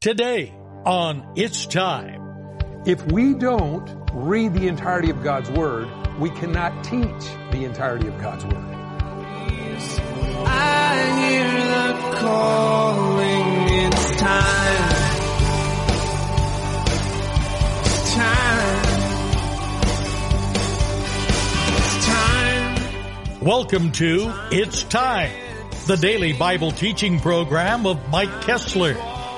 Today on It's Time. If we don't read the entirety of God's Word, we cannot teach the entirety of God's Word. I hear the calling, it's time. It's time. It's time. Welcome to It's Time, the daily Bible teaching program of Mike Kessler,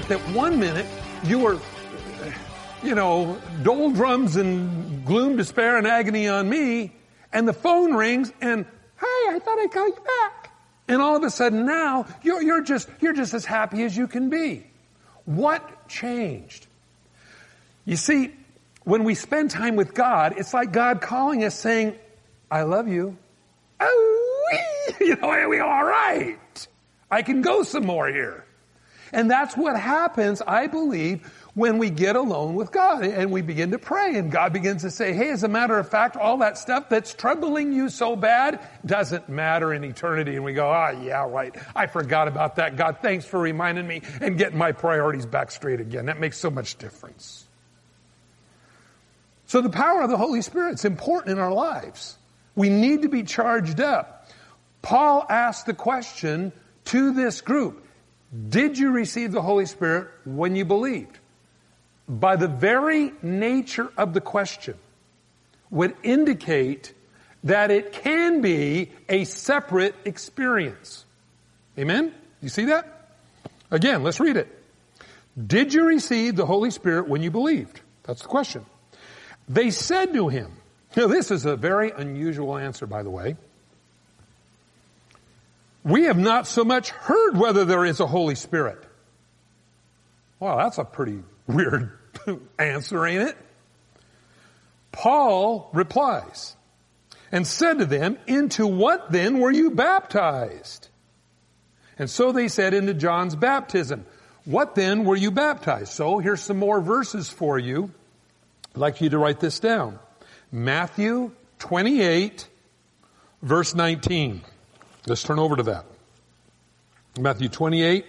It that one minute you were, you know, doldrums and gloom, despair, and agony on me, and the phone rings and, hey, I thought I'd call you back. And all of a sudden now, you're, you're just, you're just as happy as you can be. What changed? You see, when we spend time with God, it's like God calling us saying, I love you. Oh, you know, are we all right. I can go some more here. And that's what happens, I believe, when we get alone with God and we begin to pray and God begins to say, hey, as a matter of fact, all that stuff that's troubling you so bad doesn't matter in eternity. And we go, ah, yeah, right. I forgot about that. God, thanks for reminding me and getting my priorities back straight again. That makes so much difference. So the power of the Holy Spirit is important in our lives. We need to be charged up. Paul asked the question to this group, did you receive the Holy Spirit when you believed? By the very nature of the question would indicate that it can be a separate experience. Amen? You see that? Again, let's read it. Did you receive the Holy Spirit when you believed? That's the question. They said to him, now this is a very unusual answer, by the way. We have not so much heard whether there is a Holy Spirit. Wow, that's a pretty weird answer, ain't it? Paul replies and said to them, into what then were you baptized? And so they said into John's baptism. What then were you baptized? So here's some more verses for you. I'd like you to write this down. Matthew 28 verse 19. Let's turn over to that. Matthew 28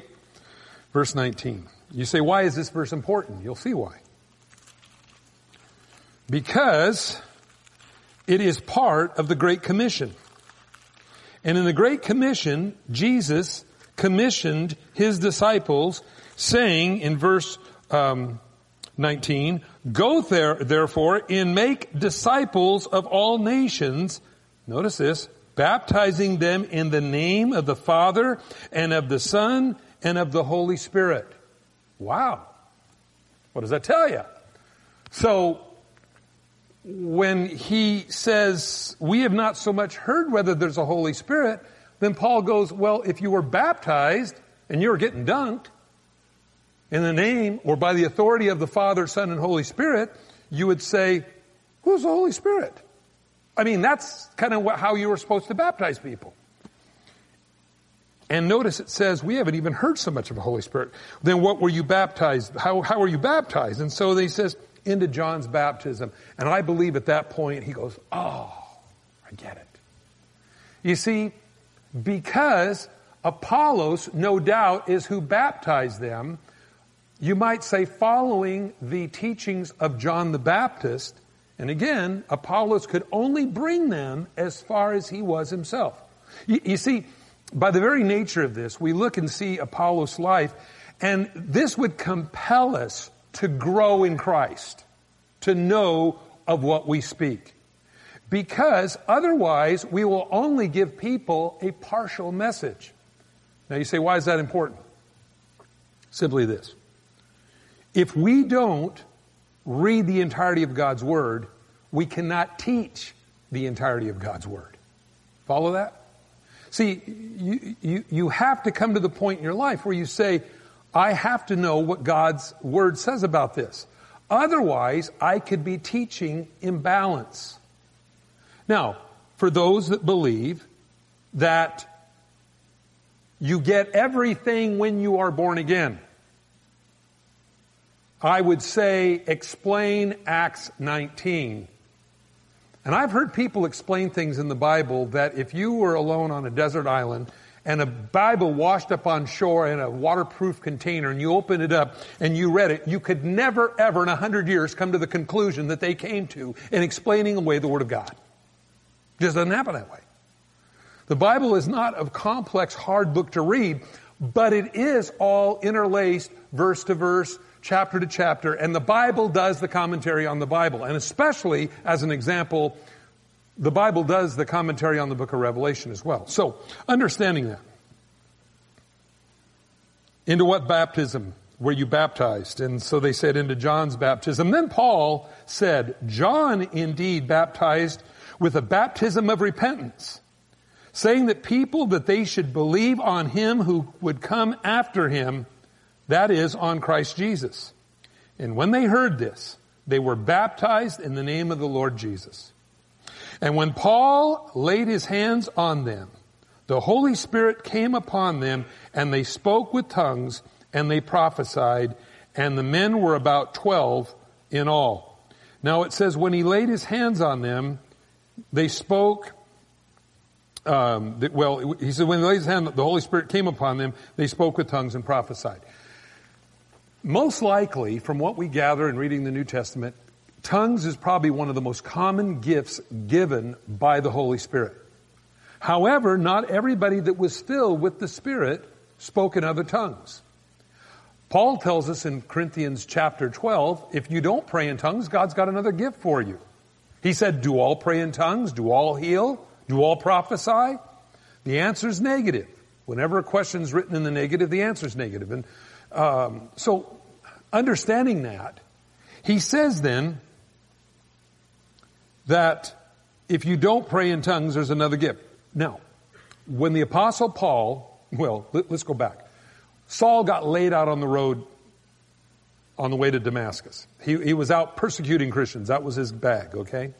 verse 19. You say, why is this verse important? You'll see why. Because it is part of the Great Commission. And in the Great Commission, Jesus commissioned his disciples saying in verse um, 19, Go there, therefore, and make disciples of all nations. Notice this, baptizing them in the name of the Father and of the Son and of the Holy Spirit. Wow. What does that tell you? So, when he says, we have not so much heard whether there's a Holy Spirit, then Paul goes, well, if you were baptized and you were getting dunked in the name or by the authority of the Father, Son, and Holy Spirit, you would say, who's the Holy Spirit? I mean, that's kind of how you were supposed to baptize people. And notice it says, we haven't even heard so much of the Holy Spirit. Then what were you baptized? How, how were you baptized? And so he says, into John's baptism. And I believe at that point he goes, oh, I get it. You see, because Apollos, no doubt, is who baptized them, you might say following the teachings of John the Baptist, and again, Apollos could only bring them as far as he was himself. You, you see, by the very nature of this, we look and see Apollos' life, and this would compel us to grow in Christ, to know of what we speak. Because otherwise, we will only give people a partial message. Now you say, why is that important? Simply this. If we don't read the entirety of God's Word, we cannot teach the entirety of God's Word. Follow that? See, you, you, you have to come to the point in your life where you say, I have to know what God's Word says about this. Otherwise, I could be teaching imbalance. Now, for those that believe that you get everything when you are born again, I would say explain Acts 19. And I've heard people explain things in the Bible that if you were alone on a desert island and a Bible washed up on shore in a waterproof container and you opened it up and you read it, you could never ever in a hundred years come to the conclusion that they came to in explaining away the Word of God. It just doesn't happen that way. The Bible is not a complex, hard book to read, but it is all interlaced verse to verse, chapter to chapter, and the Bible does the commentary on the Bible. And especially, as an example, the Bible does the commentary on the book of Revelation as well. So, understanding that. Into what baptism were you baptized? And so they said into John's baptism. Then Paul said, John indeed baptized with a baptism of repentance, saying that people that they should believe on him who would come after him, that is, on Christ Jesus. And when they heard this, they were baptized in the name of the Lord Jesus. And when Paul laid his hands on them, the Holy Spirit came upon them and they spoke with tongues and they prophesied and the men were about 12 in all. Now it says when he laid his hands on them, they spoke um, well, he said when he laid his hand, the Holy Spirit came upon them. They spoke with tongues and prophesied. Most likely, from what we gather in reading the New Testament, Tongues is probably one of the most common gifts given by the Holy Spirit. However, not everybody that was filled with the Spirit spoke in other tongues. Paul tells us in Corinthians chapter 12, if you don't pray in tongues, God's got another gift for you. He said, do all pray in tongues? Do all heal? Do all prophesy? The answer is negative. Whenever a question is written in the negative, the answer is negative. And um, so, understanding that, he says then, that if you don't pray in tongues, there's another gift. Now, when the apostle Paul, well, let, us go back. Saul got laid out on the road on the way to Damascus. He, he was out persecuting Christians. That was his bag, okay?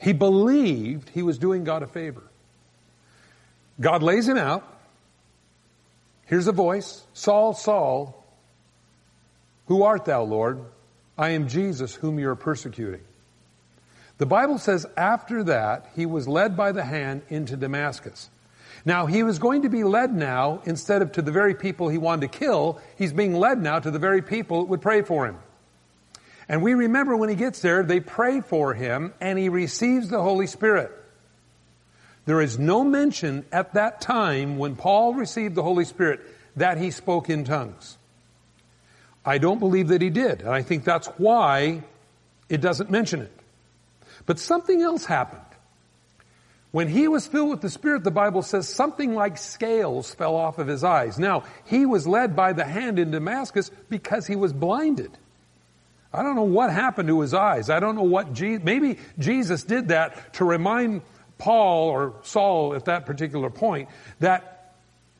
He believed he was doing God a favor. God lays him out. Here's a voice. Saul, Saul, who art thou, Lord? I am Jesus whom you are persecuting. The Bible says after that, he was led by the hand into Damascus. Now, he was going to be led now, instead of to the very people he wanted to kill, he's being led now to the very people that would pray for him. And we remember when he gets there, they pray for him and he receives the Holy Spirit. There is no mention at that time when Paul received the Holy Spirit that he spoke in tongues. I don't believe that he did, and I think that's why it doesn't mention it. But something else happened. When he was filled with the Spirit, the Bible says something like scales fell off of his eyes. Now, he was led by the hand in Damascus because he was blinded. I don't know what happened to his eyes. I don't know what, Je- maybe Jesus did that to remind Paul or Saul at that particular point that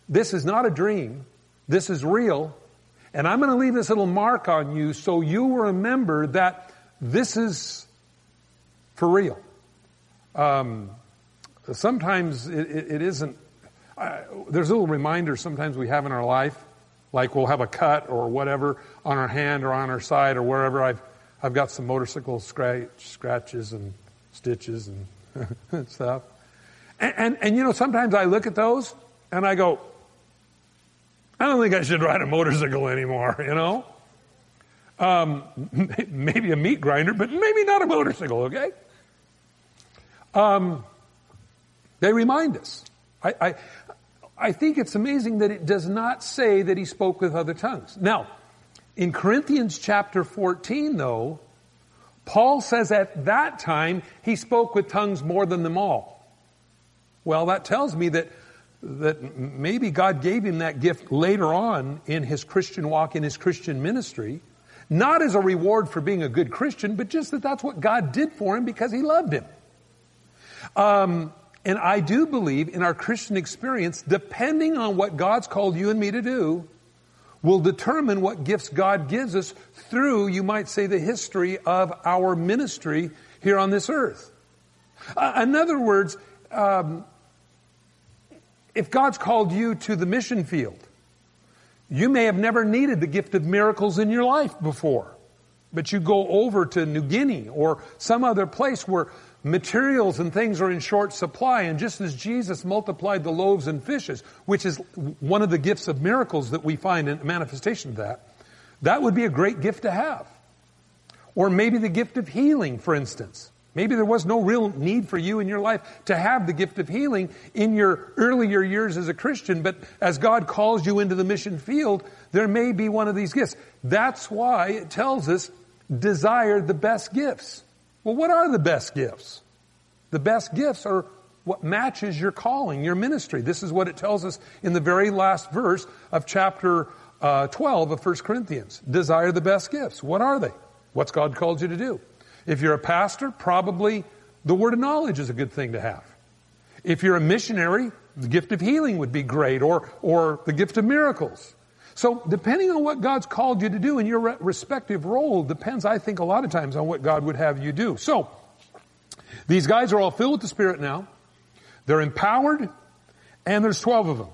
this is not a dream. This is real. And I'm going to leave this little mark on you so you remember that this is for real. Um, sometimes it, it, it isn't. Uh, there's little reminder sometimes we have in our life, like we'll have a cut or whatever on our hand or on our side or wherever. I've I've got some motorcycle scratch, scratches and stitches and stuff. And, and, and you know sometimes I look at those and I go, I don't think I should ride a motorcycle anymore. You know. Um, maybe a meat grinder, but maybe not a motorcycle, okay? Um, they remind us. I, I, I think it's amazing that it does not say that he spoke with other tongues. Now, in Corinthians chapter 14 though, Paul says at that time he spoke with tongues more than them all. Well, that tells me that that maybe God gave him that gift later on in his Christian walk, in his Christian ministry, not as a reward for being a good Christian, but just that that's what God did for him because he loved him. Um, and I do believe in our Christian experience, depending on what God's called you and me to do, will determine what gifts God gives us through, you might say, the history of our ministry here on this earth. Uh, in other words, um, if God's called you to the mission field, you may have never needed the gift of miracles in your life before, but you go over to New Guinea or some other place where materials and things are in short supply, and just as Jesus multiplied the loaves and fishes, which is one of the gifts of miracles that we find in manifestation of that, that would be a great gift to have. Or maybe the gift of healing, for instance. Maybe there was no real need for you in your life to have the gift of healing in your earlier years as a Christian, but as God calls you into the mission field, there may be one of these gifts. That's why it tells us desire the best gifts. Well, what are the best gifts? The best gifts are what matches your calling, your ministry. This is what it tells us in the very last verse of chapter uh, 12 of 1 Corinthians. Desire the best gifts. What are they? What's God called you to do? If you're a pastor, probably the word of knowledge is a good thing to have. If you're a missionary, the gift of healing would be great, or, or the gift of miracles. So depending on what God's called you to do in your respective role depends, I think, a lot of times on what God would have you do. So, these guys are all filled with the Spirit now. They're empowered, and there's 12 of them.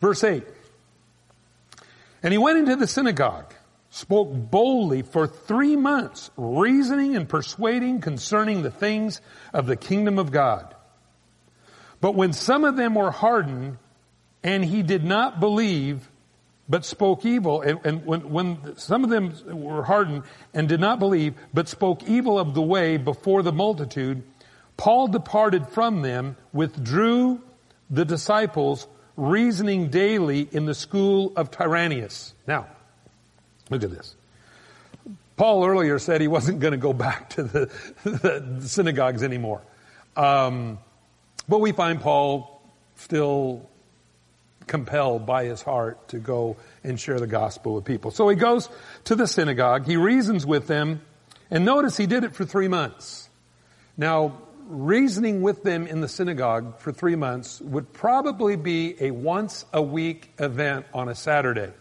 Verse 8. And he went into the synagogue spoke boldly for three months, reasoning and persuading concerning the things of the kingdom of God. But when some of them were hardened, and he did not believe, but spoke evil, and, and when, when some of them were hardened and did not believe, but spoke evil of the way before the multitude, Paul departed from them, withdrew the disciples, reasoning daily in the school of Tyrannius. Now, Look at this. Paul earlier said he wasn't going to go back to the, the synagogues anymore. Um, but we find Paul still compelled by his heart to go and share the gospel with people. So he goes to the synagogue, he reasons with them, and notice he did it for three months. Now, reasoning with them in the synagogue for three months would probably be a once a week event on a Saturday.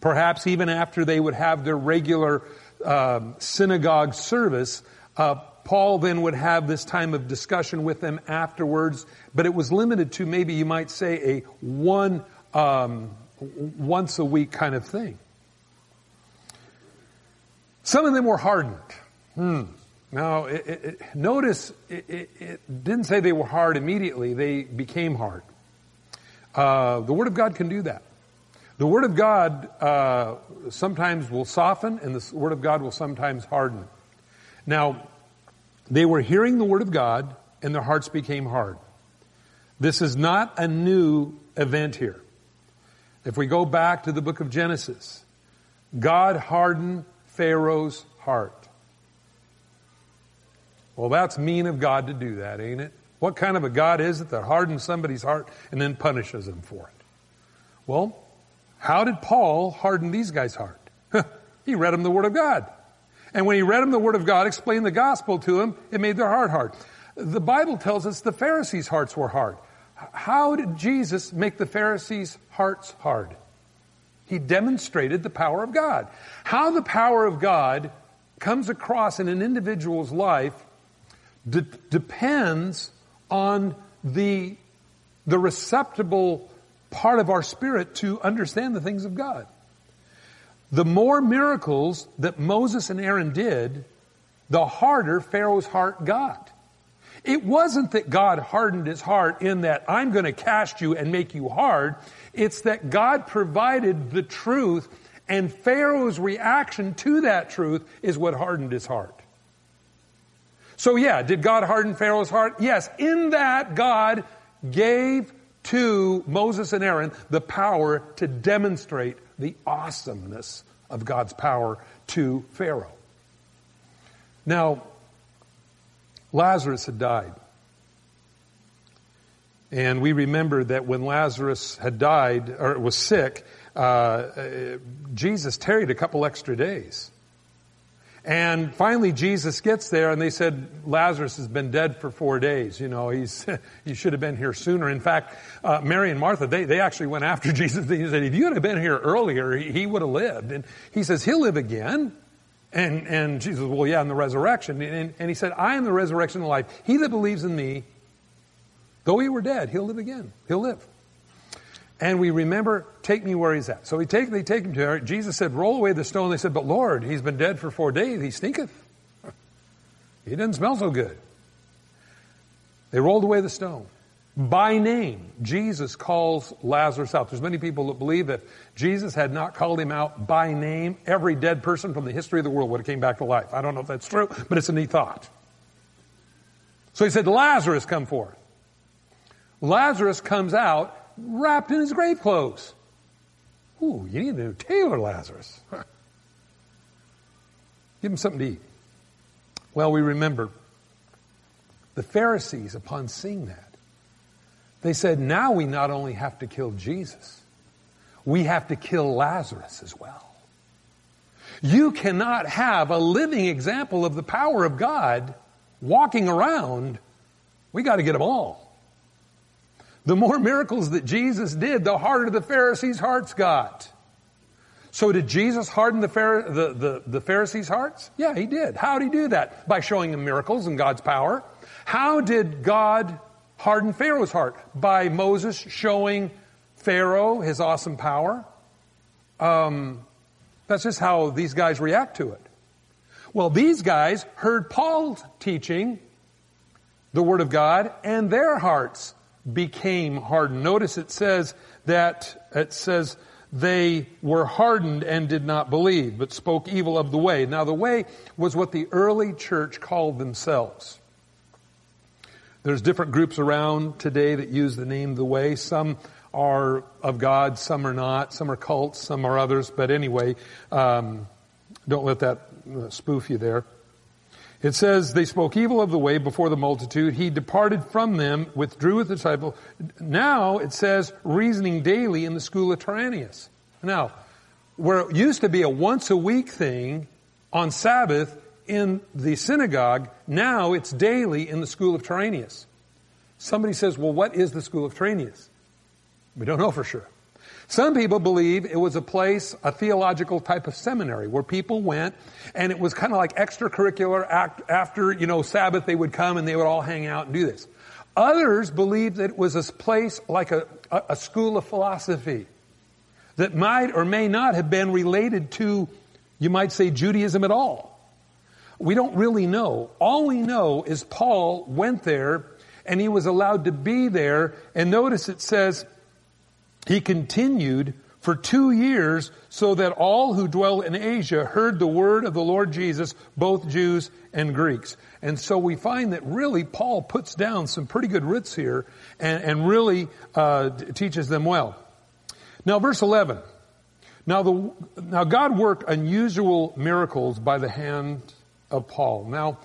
Perhaps even after they would have their regular um, synagogue service, uh, Paul then would have this time of discussion with them afterwards, but it was limited to maybe you might say a one um, once a week kind of thing. Some of them were hardened. Hmm. Now, it, it, notice it, it, didn't say they were hard immediately; they became hard. Uh, the Word of God can do that. The Word of God uh, sometimes will soften, and the Word of God will sometimes harden. Now, they were hearing the Word of God, and their hearts became hard. This is not a new event here. If we go back to the book of Genesis, God hardened Pharaoh's heart. Well, that's mean of God to do that, ain't it? What kind of a God is it that hardens somebody's heart and then punishes them for it? Well, how did Paul harden these guys' heart? he read them the Word of God. And when he read them the Word of God, explained the gospel to them, it made their heart hard. The Bible tells us the Pharisees' hearts were hard. How did Jesus make the Pharisees' hearts hard? He demonstrated the power of God. How the power of God comes across in an individual's life de- depends on the, the receptible part of our spirit to understand the things of God. The more miracles that Moses and Aaron did, the harder Pharaoh's heart got. It wasn't that God hardened his heart in that I'm going to cast you and make you hard. It's that God provided the truth and Pharaoh's reaction to that truth is what hardened his heart. So yeah, did God harden Pharaoh's heart? Yes. In that God gave to Moses and Aaron the power to demonstrate the awesomeness of God's power to Pharaoh. Now, Lazarus had died. And we remember that when Lazarus had died, or was sick, uh, Jesus tarried a couple extra days. And finally Jesus gets there and they said, Lazarus has been dead for four days. You know, he's, he should have been here sooner. In fact, uh, Mary and Martha, they, they actually went after Jesus. They said, if you had been here earlier, he, he would have lived. And he says, he'll live again. And, and Jesus, well, yeah, in the resurrection. And, and he said, I am the resurrection and life. He that believes in me, though he were dead, he'll live again. He'll live. And we remember, take me where he's at. So we take, they take him to her. Jesus said, roll away the stone. They said, but Lord, he's been dead for four days. He stinketh. He doesn't smell so good. They rolled away the stone. By name, Jesus calls Lazarus out. There's many people that believe that Jesus had not called him out by name. Every dead person from the history of the world would have came back to life. I don't know if that's true, but it's a neat thought. So he said, Lazarus, come forth. Lazarus comes out wrapped in his grave clothes. Ooh, you need new tailor, Lazarus. Give him something to eat. Well, we remember the Pharisees, upon seeing that, they said, now we not only have to kill Jesus, we have to kill Lazarus as well. You cannot have a living example of the power of God walking around. We got to get them all. The more miracles that Jesus did, the harder the Pharisees' hearts got. So did Jesus harden the, the, the, the, Pharisees' hearts? Yeah, he did. How did he do that? By showing them miracles and God's power. How did God harden Pharaoh's heart? By Moses showing Pharaoh his awesome power. Um, that's just how these guys react to it. Well, these guys heard Paul's teaching the Word of God and their hearts became hardened. Notice it says that, it says, they were hardened and did not believe, but spoke evil of the way. Now the way was what the early church called themselves. There's different groups around today that use the name the way. Some are of God, some are not. Some are cults, some are others. But anyway, um, don't let that uh, spoof you there. It says they spoke evil of the way before the multitude. He departed from them, withdrew with the disciple. Now it says reasoning daily in the school of Tyrannius. Now, where it used to be a once a week thing on Sabbath in the synagogue, now it's daily in the school of Tyrannius. Somebody says, well, what is the school of Tyrannius? We don't know for sure. Some people believe it was a place, a theological type of seminary where people went and it was kind of like extracurricular act, after, you know, Sabbath they would come and they would all hang out and do this. Others believe that it was a place like a, a, a school of philosophy that might or may not have been related to, you might say, Judaism at all. We don't really know. All we know is Paul went there and he was allowed to be there. And notice it says he continued for two years so that all who dwell in Asia heard the word of the Lord Jesus, both Jews and Greeks. And so we find that really Paul puts down some pretty good roots here and, and really uh, teaches them well. Now verse 11. Now the, now God worked unusual miracles by the hand of Paul. Now,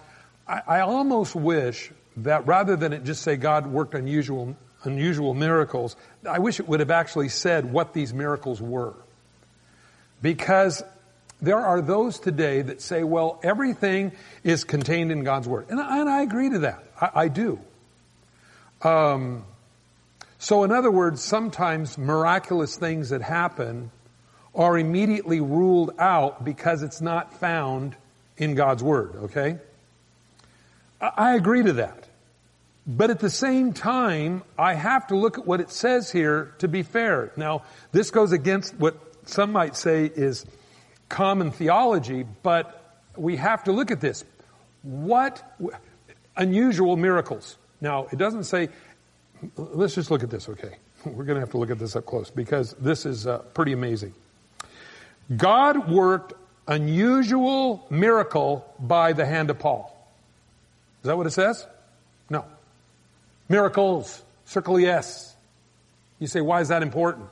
I, I almost wish that rather than it just say God worked unusual unusual miracles. I wish it would have actually said what these miracles were. Because there are those today that say, well, everything is contained in God's Word. And I, and I agree to that. I, I do. Um, so in other words, sometimes miraculous things that happen are immediately ruled out because it's not found in God's Word, okay? I, I agree to that. But at the same time, I have to look at what it says here to be fair. Now, this goes against what some might say is common theology, but we have to look at this. What unusual miracles? Now, it doesn't say, let's just look at this, okay? We're going to have to look at this up close because this is uh, pretty amazing. God worked unusual miracle by the hand of Paul. Is that what it says? Miracles. Circle yes. You say, why is that important?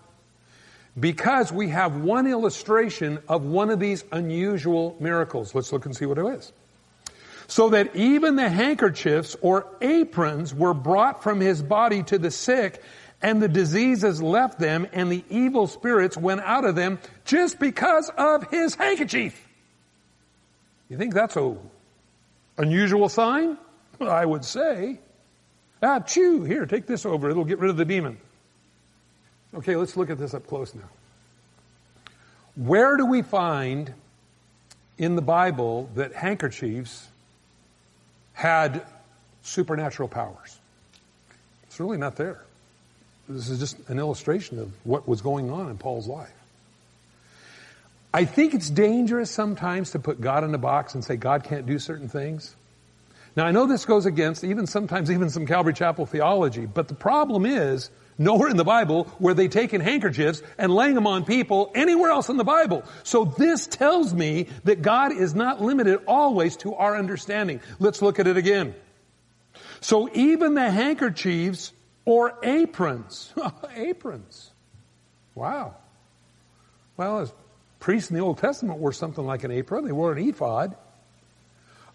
Because we have one illustration of one of these unusual miracles. Let's look and see what it is. So that even the handkerchiefs or aprons were brought from his body to the sick and the diseases left them and the evil spirits went out of them just because of his handkerchief. You think that's a unusual sign? I would say. Ah, chew. Here, take this over. It'll get rid of the demon. Okay, let's look at this up close now. Where do we find in the Bible that handkerchiefs had supernatural powers? It's really not there. This is just an illustration of what was going on in Paul's life. I think it's dangerous sometimes to put God in a box and say God can't do certain things. Now I know this goes against even sometimes even some Calvary Chapel theology, but the problem is nowhere in the Bible were they taking handkerchiefs and laying them on people anywhere else in the Bible. So this tells me that God is not limited always to our understanding. Let's look at it again. So even the handkerchiefs or aprons, aprons. Wow. Well, as priests in the Old Testament wore something like an apron. They wore an ephod.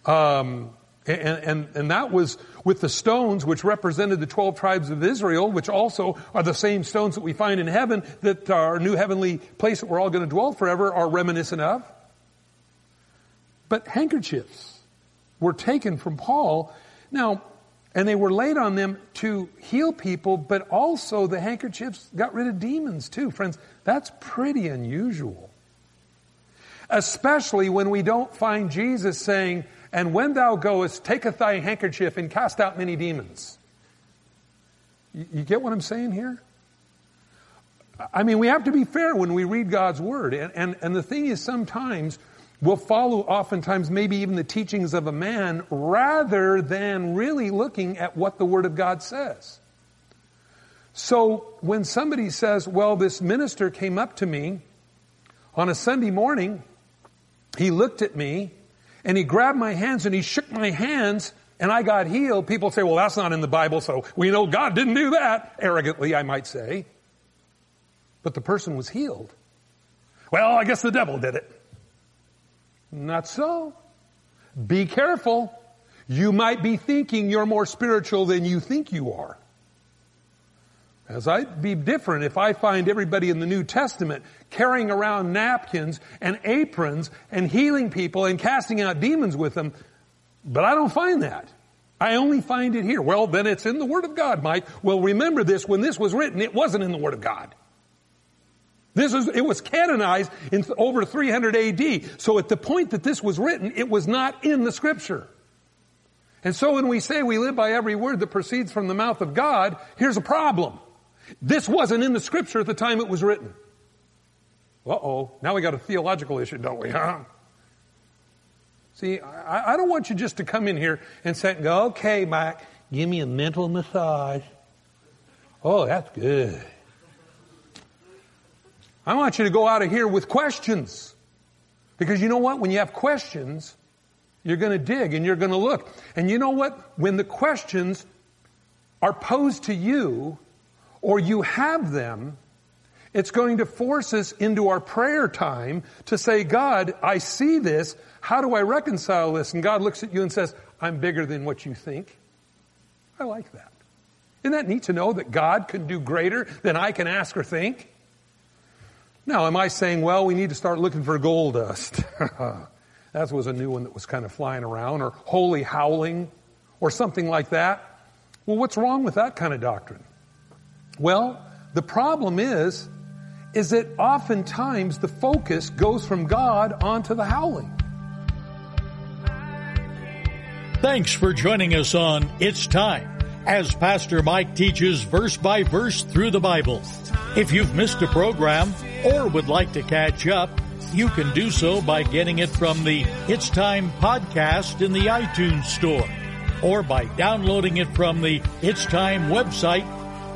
Um, and, and, and that was with the stones which represented the 12 tribes of Israel, which also are the same stones that we find in heaven that our new heavenly place that we're all going to dwell forever are reminiscent of. But handkerchiefs were taken from Paul. Now, and they were laid on them to heal people, but also the handkerchiefs got rid of demons too. Friends, that's pretty unusual. Especially when we don't find Jesus saying, and when thou goest, taketh thy handkerchief and cast out many demons. You, you get what I'm saying here? I mean, we have to be fair when we read God's Word. And, and, and the thing is, sometimes we'll follow, oftentimes, maybe even the teachings of a man rather than really looking at what the Word of God says. So when somebody says, well, this minister came up to me on a Sunday morning, he looked at me and he grabbed my hands and he shook my hands and I got healed. People say, well, that's not in the Bible, so we know God didn't do that. Arrogantly, I might say. But the person was healed. Well, I guess the devil did it. Not so. Be careful. You might be thinking you're more spiritual than you think you are. As I'd be different if I find everybody in the New Testament carrying around napkins and aprons and healing people and casting out demons with them, but I don't find that. I only find it here. Well, then it's in the Word of God, Mike. Well, remember this, when this was written, it wasn't in the Word of God. This is, it was canonized in over 300 AD. So at the point that this was written, it was not in the scripture. And so when we say we live by every word that proceeds from the mouth of God, here's a problem. This wasn't in the scripture at the time it was written. Uh-oh. Now we got a theological issue, don't we, huh? See, I, I don't want you just to come in here and say, go, okay, Mike, give me a mental massage. Oh, that's good. I want you to go out of here with questions. Because you know what? When you have questions, you're going to dig and you're going to look. And you know what? When the questions are posed to you, or you have them, it's going to force us into our prayer time to say, God, I see this. How do I reconcile this? And God looks at you and says, I'm bigger than what you think. I like that. Isn't that neat to know that God can do greater than I can ask or think? Now, am I saying, well, we need to start looking for gold dust? that was a new one that was kind of flying around, or holy howling, or something like that. Well, what's wrong with that kind of doctrine? Well, the problem is, is that oftentimes the focus goes from God onto the howling. Thanks for joining us on It's Time as Pastor Mike teaches verse by verse through the Bible. If you've missed a program or would like to catch up, you can do so by getting it from the It's Time podcast in the iTunes store or by downloading it from the It's Time website